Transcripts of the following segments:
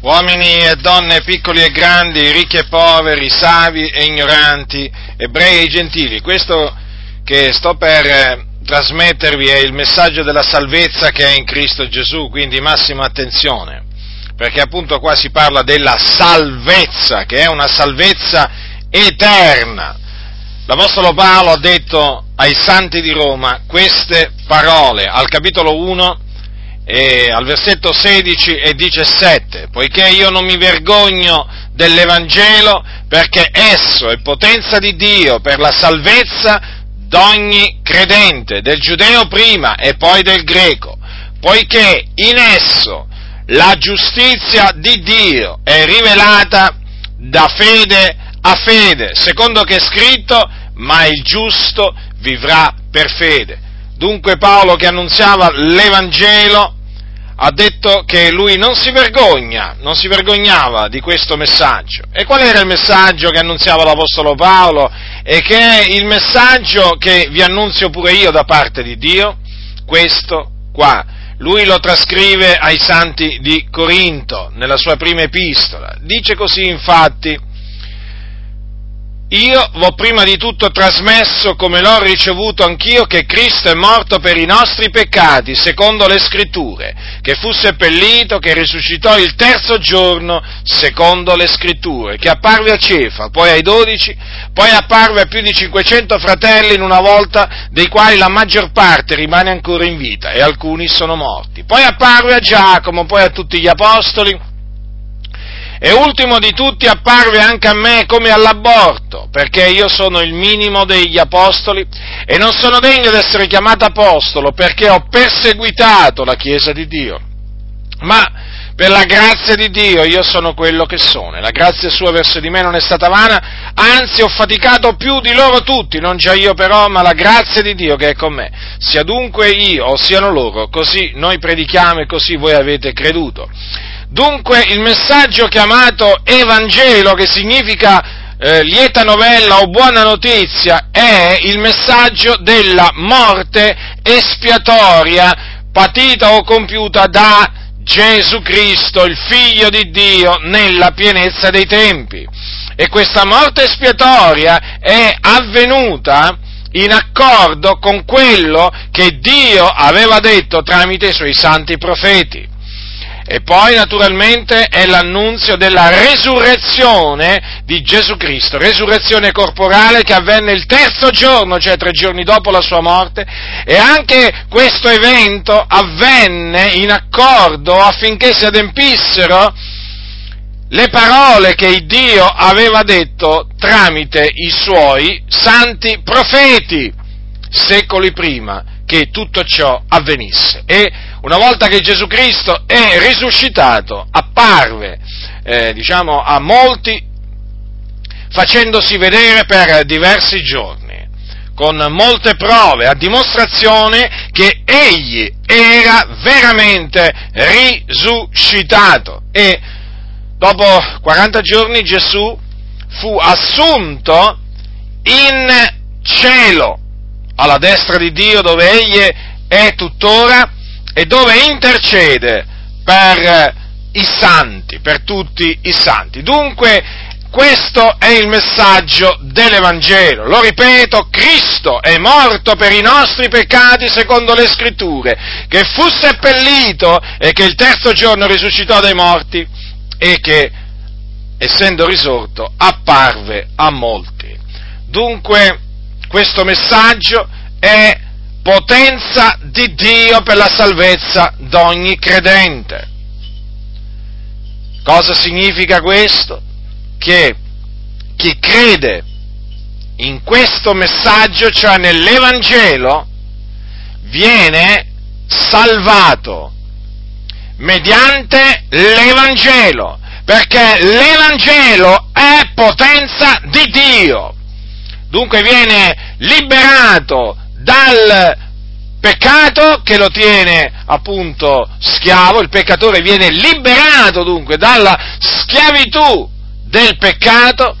uomini e donne, piccoli e grandi, ricchi e poveri, savi e ignoranti, ebrei e gentili. Questo che sto per eh, trasmettervi è il messaggio della salvezza che è in Cristo Gesù, quindi massima attenzione, perché appunto qua si parla della salvezza, che è una salvezza eterna. L'Apostolo Paolo ha detto ai santi di Roma queste parole al capitolo 1 e al versetto 16 e 17, poiché io non mi vergogno dell'Evangelo perché esso è potenza di Dio per la salvezza d'ogni credente, del giudeo prima e poi del greco, poiché in esso la giustizia di Dio è rivelata da fede a fede, secondo che è scritto, ma il giusto vivrà per fede. Dunque Paolo che annunziava l'Evangelo ha detto che lui non si vergogna, non si vergognava di questo messaggio. E qual era il messaggio che annunziava l'Apostolo Paolo? E che è il messaggio che vi annunzio pure io da parte di Dio? Questo qua. Lui lo trascrive ai santi di Corinto nella sua prima epistola. Dice così infatti, io v'ho prima di tutto trasmesso, come l'ho ricevuto anch'io, che Cristo è morto per i nostri peccati, secondo le scritture, che fu seppellito, che risuscitò il terzo giorno, secondo le scritture, che apparve a Cefa, poi ai dodici, poi apparve a più di 500 fratelli in una volta, dei quali la maggior parte rimane ancora in vita e alcuni sono morti. Poi apparve a Giacomo, poi a tutti gli apostoli, e ultimo di tutti apparve anche a me come all'aborto, perché io sono il minimo degli apostoli e non sono degno di essere chiamato apostolo perché ho perseguitato la Chiesa di Dio. Ma per la grazia di Dio io sono quello che sono e la grazia sua verso di me non è stata vana, anzi ho faticato più di loro tutti, non già io però, ma la grazia di Dio che è con me. Sia dunque io o siano loro, così noi predichiamo e così voi avete creduto. Dunque il messaggio chiamato Evangelo, che significa eh, lieta novella o buona notizia, è il messaggio della morte espiatoria patita o compiuta da Gesù Cristo, il Figlio di Dio, nella pienezza dei tempi. E questa morte espiatoria è avvenuta in accordo con quello che Dio aveva detto tramite i suoi santi profeti. E poi naturalmente è l'annunzio della resurrezione di Gesù Cristo, resurrezione corporale che avvenne il terzo giorno, cioè tre giorni dopo la sua morte, e anche questo evento avvenne in accordo affinché si adempissero le parole che Dio aveva detto tramite i suoi santi profeti secoli prima che tutto ciò avvenisse. E una volta che Gesù Cristo è risuscitato, apparve, eh, diciamo, a molti facendosi vedere per diversi giorni, con molte prove, a dimostrazione che egli era veramente risuscitato. E dopo 40 giorni Gesù fu assunto in cielo, alla destra di Dio, dove egli è tuttora, e dove intercede per i santi, per tutti i santi. Dunque, questo è il messaggio dell'Evangelo. Lo ripeto, Cristo è morto per i nostri peccati secondo le scritture, che fu seppellito e che il terzo giorno risuscitò dai morti e che, essendo risorto, apparve a molti. Dunque, questo messaggio è potenza di Dio per la salvezza d'ogni credente. Cosa significa questo? Che chi crede in questo messaggio, cioè nell'Evangelo, viene salvato mediante l'Evangelo, perché l'Evangelo è potenza di Dio. Dunque viene liberato dal peccato che lo tiene appunto schiavo, il peccatore viene liberato dunque dalla schiavitù del peccato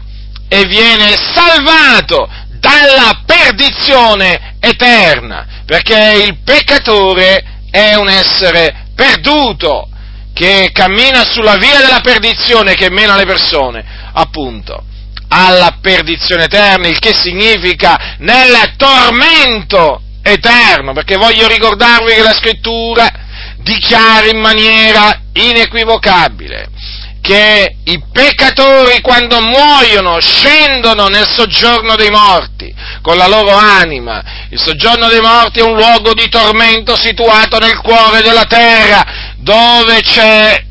e viene salvato dalla perdizione eterna, perché il peccatore è un essere perduto che cammina sulla via della perdizione, che mena le persone, appunto, alla perdizione eterna, il che significa nel tormento eterno, perché voglio ricordarvi che la scrittura dichiara in maniera inequivocabile che i peccatori quando muoiono scendono nel soggiorno dei morti con la loro anima. Il soggiorno dei morti è un luogo di tormento situato nel cuore della terra dove c'è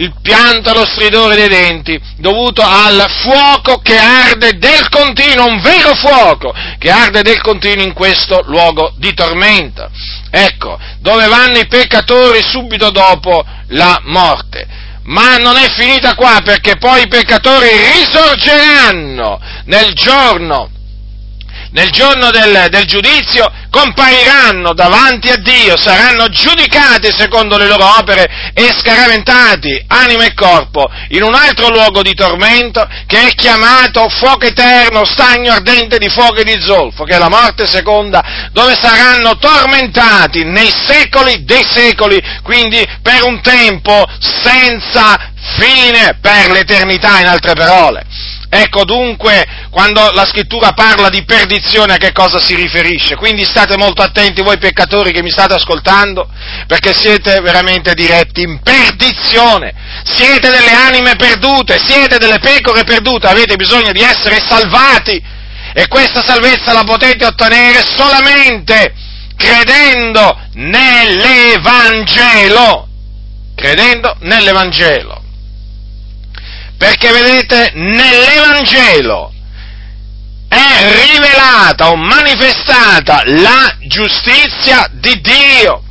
il pianto lo stridore dei denti dovuto al fuoco che arde del continuo, un vero fuoco che arde del continuo in questo luogo di tormento. Ecco, dove vanno i peccatori subito dopo la morte. Ma non è finita qua perché poi i peccatori risorgeranno nel giorno nel giorno del, del, giudizio compariranno davanti a Dio, saranno giudicati secondo le loro opere e scaraventati, anima e corpo, in un altro luogo di tormento che è chiamato fuoco eterno, stagno ardente di fuoco e di zolfo, che è la morte seconda, dove saranno tormentati nei secoli dei secoli, quindi per un tempo senza fine, per l'eternità in altre parole. Ecco dunque, quando la scrittura parla di perdizione a che cosa si riferisce? Quindi state molto attenti voi peccatori che mi state ascoltando, perché siete veramente diretti in perdizione. Siete delle anime perdute, siete delle pecore perdute, avete bisogno di essere salvati e questa salvezza la potete ottenere solamente credendo nell'Evangelo. Credendo nell'Evangelo. Perché vedete, nell'Evangelo è rivelata o manifestata la giustizia di Dio.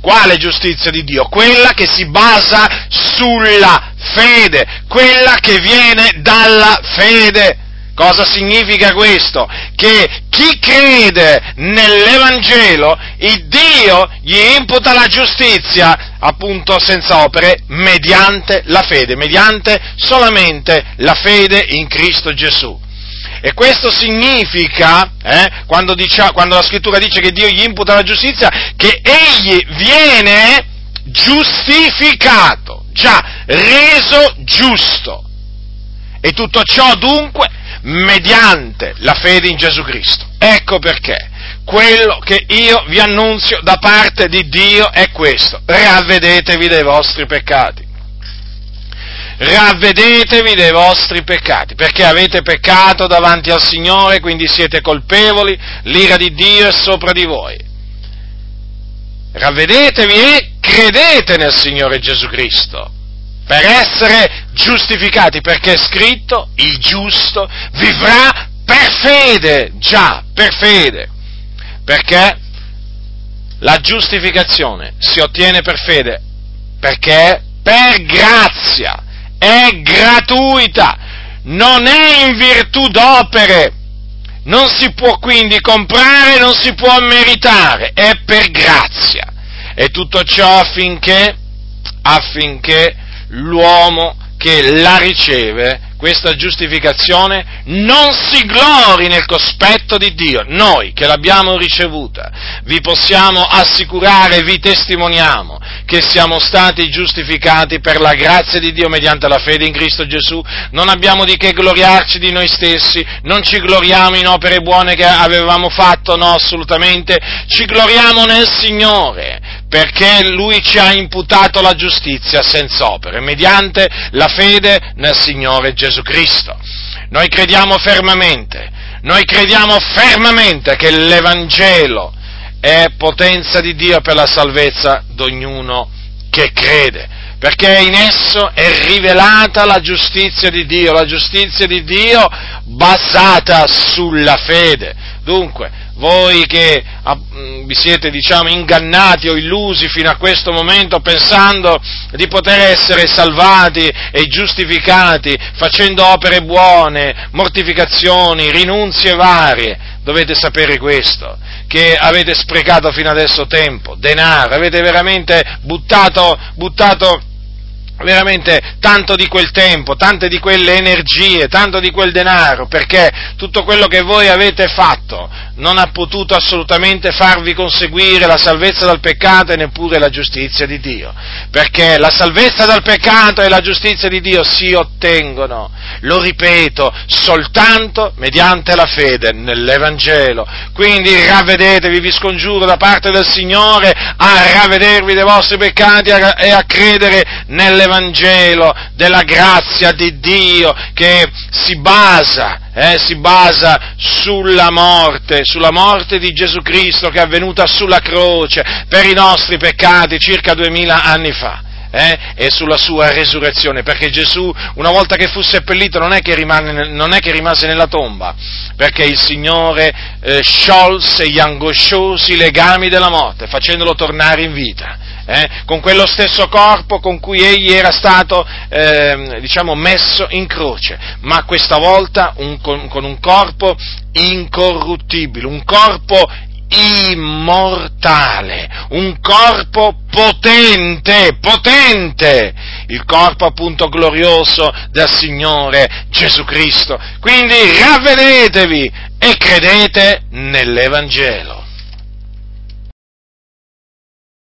Quale giustizia di Dio? Quella che si basa sulla fede, quella che viene dalla fede. Cosa significa questo? Che chi crede nell'Evangelo, il Dio gli imputa la giustizia, appunto senza opere, mediante la fede, mediante solamente la fede in Cristo Gesù. E questo significa, eh, quando, dice, quando la scrittura dice che Dio gli imputa la giustizia, che egli viene giustificato, già reso giusto. E tutto ciò dunque mediante la fede in Gesù Cristo. Ecco perché quello che io vi annunzio da parte di Dio è questo, ravvedetevi dei vostri peccati. Ravvedetevi dei vostri peccati, perché avete peccato davanti al Signore, quindi siete colpevoli, l'ira di Dio è sopra di voi. Ravvedetevi e credete nel Signore Gesù Cristo per essere giustificati, perché è scritto, il giusto vivrà per fede, già, per fede, perché la giustificazione si ottiene per fede, perché per grazia, è gratuita, non è in virtù d'opere, non si può quindi comprare, non si può meritare, è per grazia. E tutto ciò affinché, affinché l'uomo che la riceve, questa giustificazione, non si glori nel cospetto di Dio. Noi che l'abbiamo ricevuta, vi possiamo assicurare, vi testimoniamo che siamo stati giustificati per la grazia di Dio mediante la fede in Cristo Gesù. Non abbiamo di che gloriarci di noi stessi, non ci gloriamo in opere buone che avevamo fatto, no, assolutamente. Ci gloriamo nel Signore, perché Lui ci ha imputato la giustizia senza opere, mediante la fede nel Signore Gesù Cristo. Noi crediamo fermamente, noi crediamo fermamente che l'Evangelo è potenza di Dio per la salvezza di ognuno che crede, perché in esso è rivelata la giustizia di Dio, la giustizia di Dio basata sulla fede. Dunque, voi che ah, mm, vi siete diciamo ingannati o illusi fino a questo momento pensando di poter essere salvati e giustificati facendo opere buone, mortificazioni, rinunzie varie, dovete sapere questo, che avete sprecato fino adesso tempo, denaro, avete veramente buttato, buttato veramente tanto di quel tempo, tante di quelle energie, tanto di quel denaro, perché tutto quello che voi avete fatto non ha potuto assolutamente farvi conseguire la salvezza dal peccato e neppure la giustizia di Dio, perché la salvezza dal peccato e la giustizia di Dio si ottengono, lo ripeto, soltanto mediante la fede nell'Evangelo. Quindi ravvedetevi, vi scongiuro da parte del Signore a ravvedervi dei vostri peccati e a credere nell'Evangelo Vangelo della grazia di Dio che si basa, eh, si basa sulla morte, sulla morte di Gesù Cristo che è avvenuta sulla croce per i nostri peccati circa duemila anni fa. Eh, e sulla sua resurrezione, perché Gesù, una volta che fu seppellito, non è che, rimane, non è che rimase nella tomba, perché il Signore eh, sciolse gli angosciosi legami della morte, facendolo tornare in vita eh, con quello stesso corpo con cui egli era stato eh, diciamo, messo in croce, ma questa volta un, con, con un corpo incorruttibile, un corpo immortale, un corpo potente, potente, il corpo appunto glorioso del Signore Gesù Cristo. Quindi ravvedetevi e credete nell'Evangelo.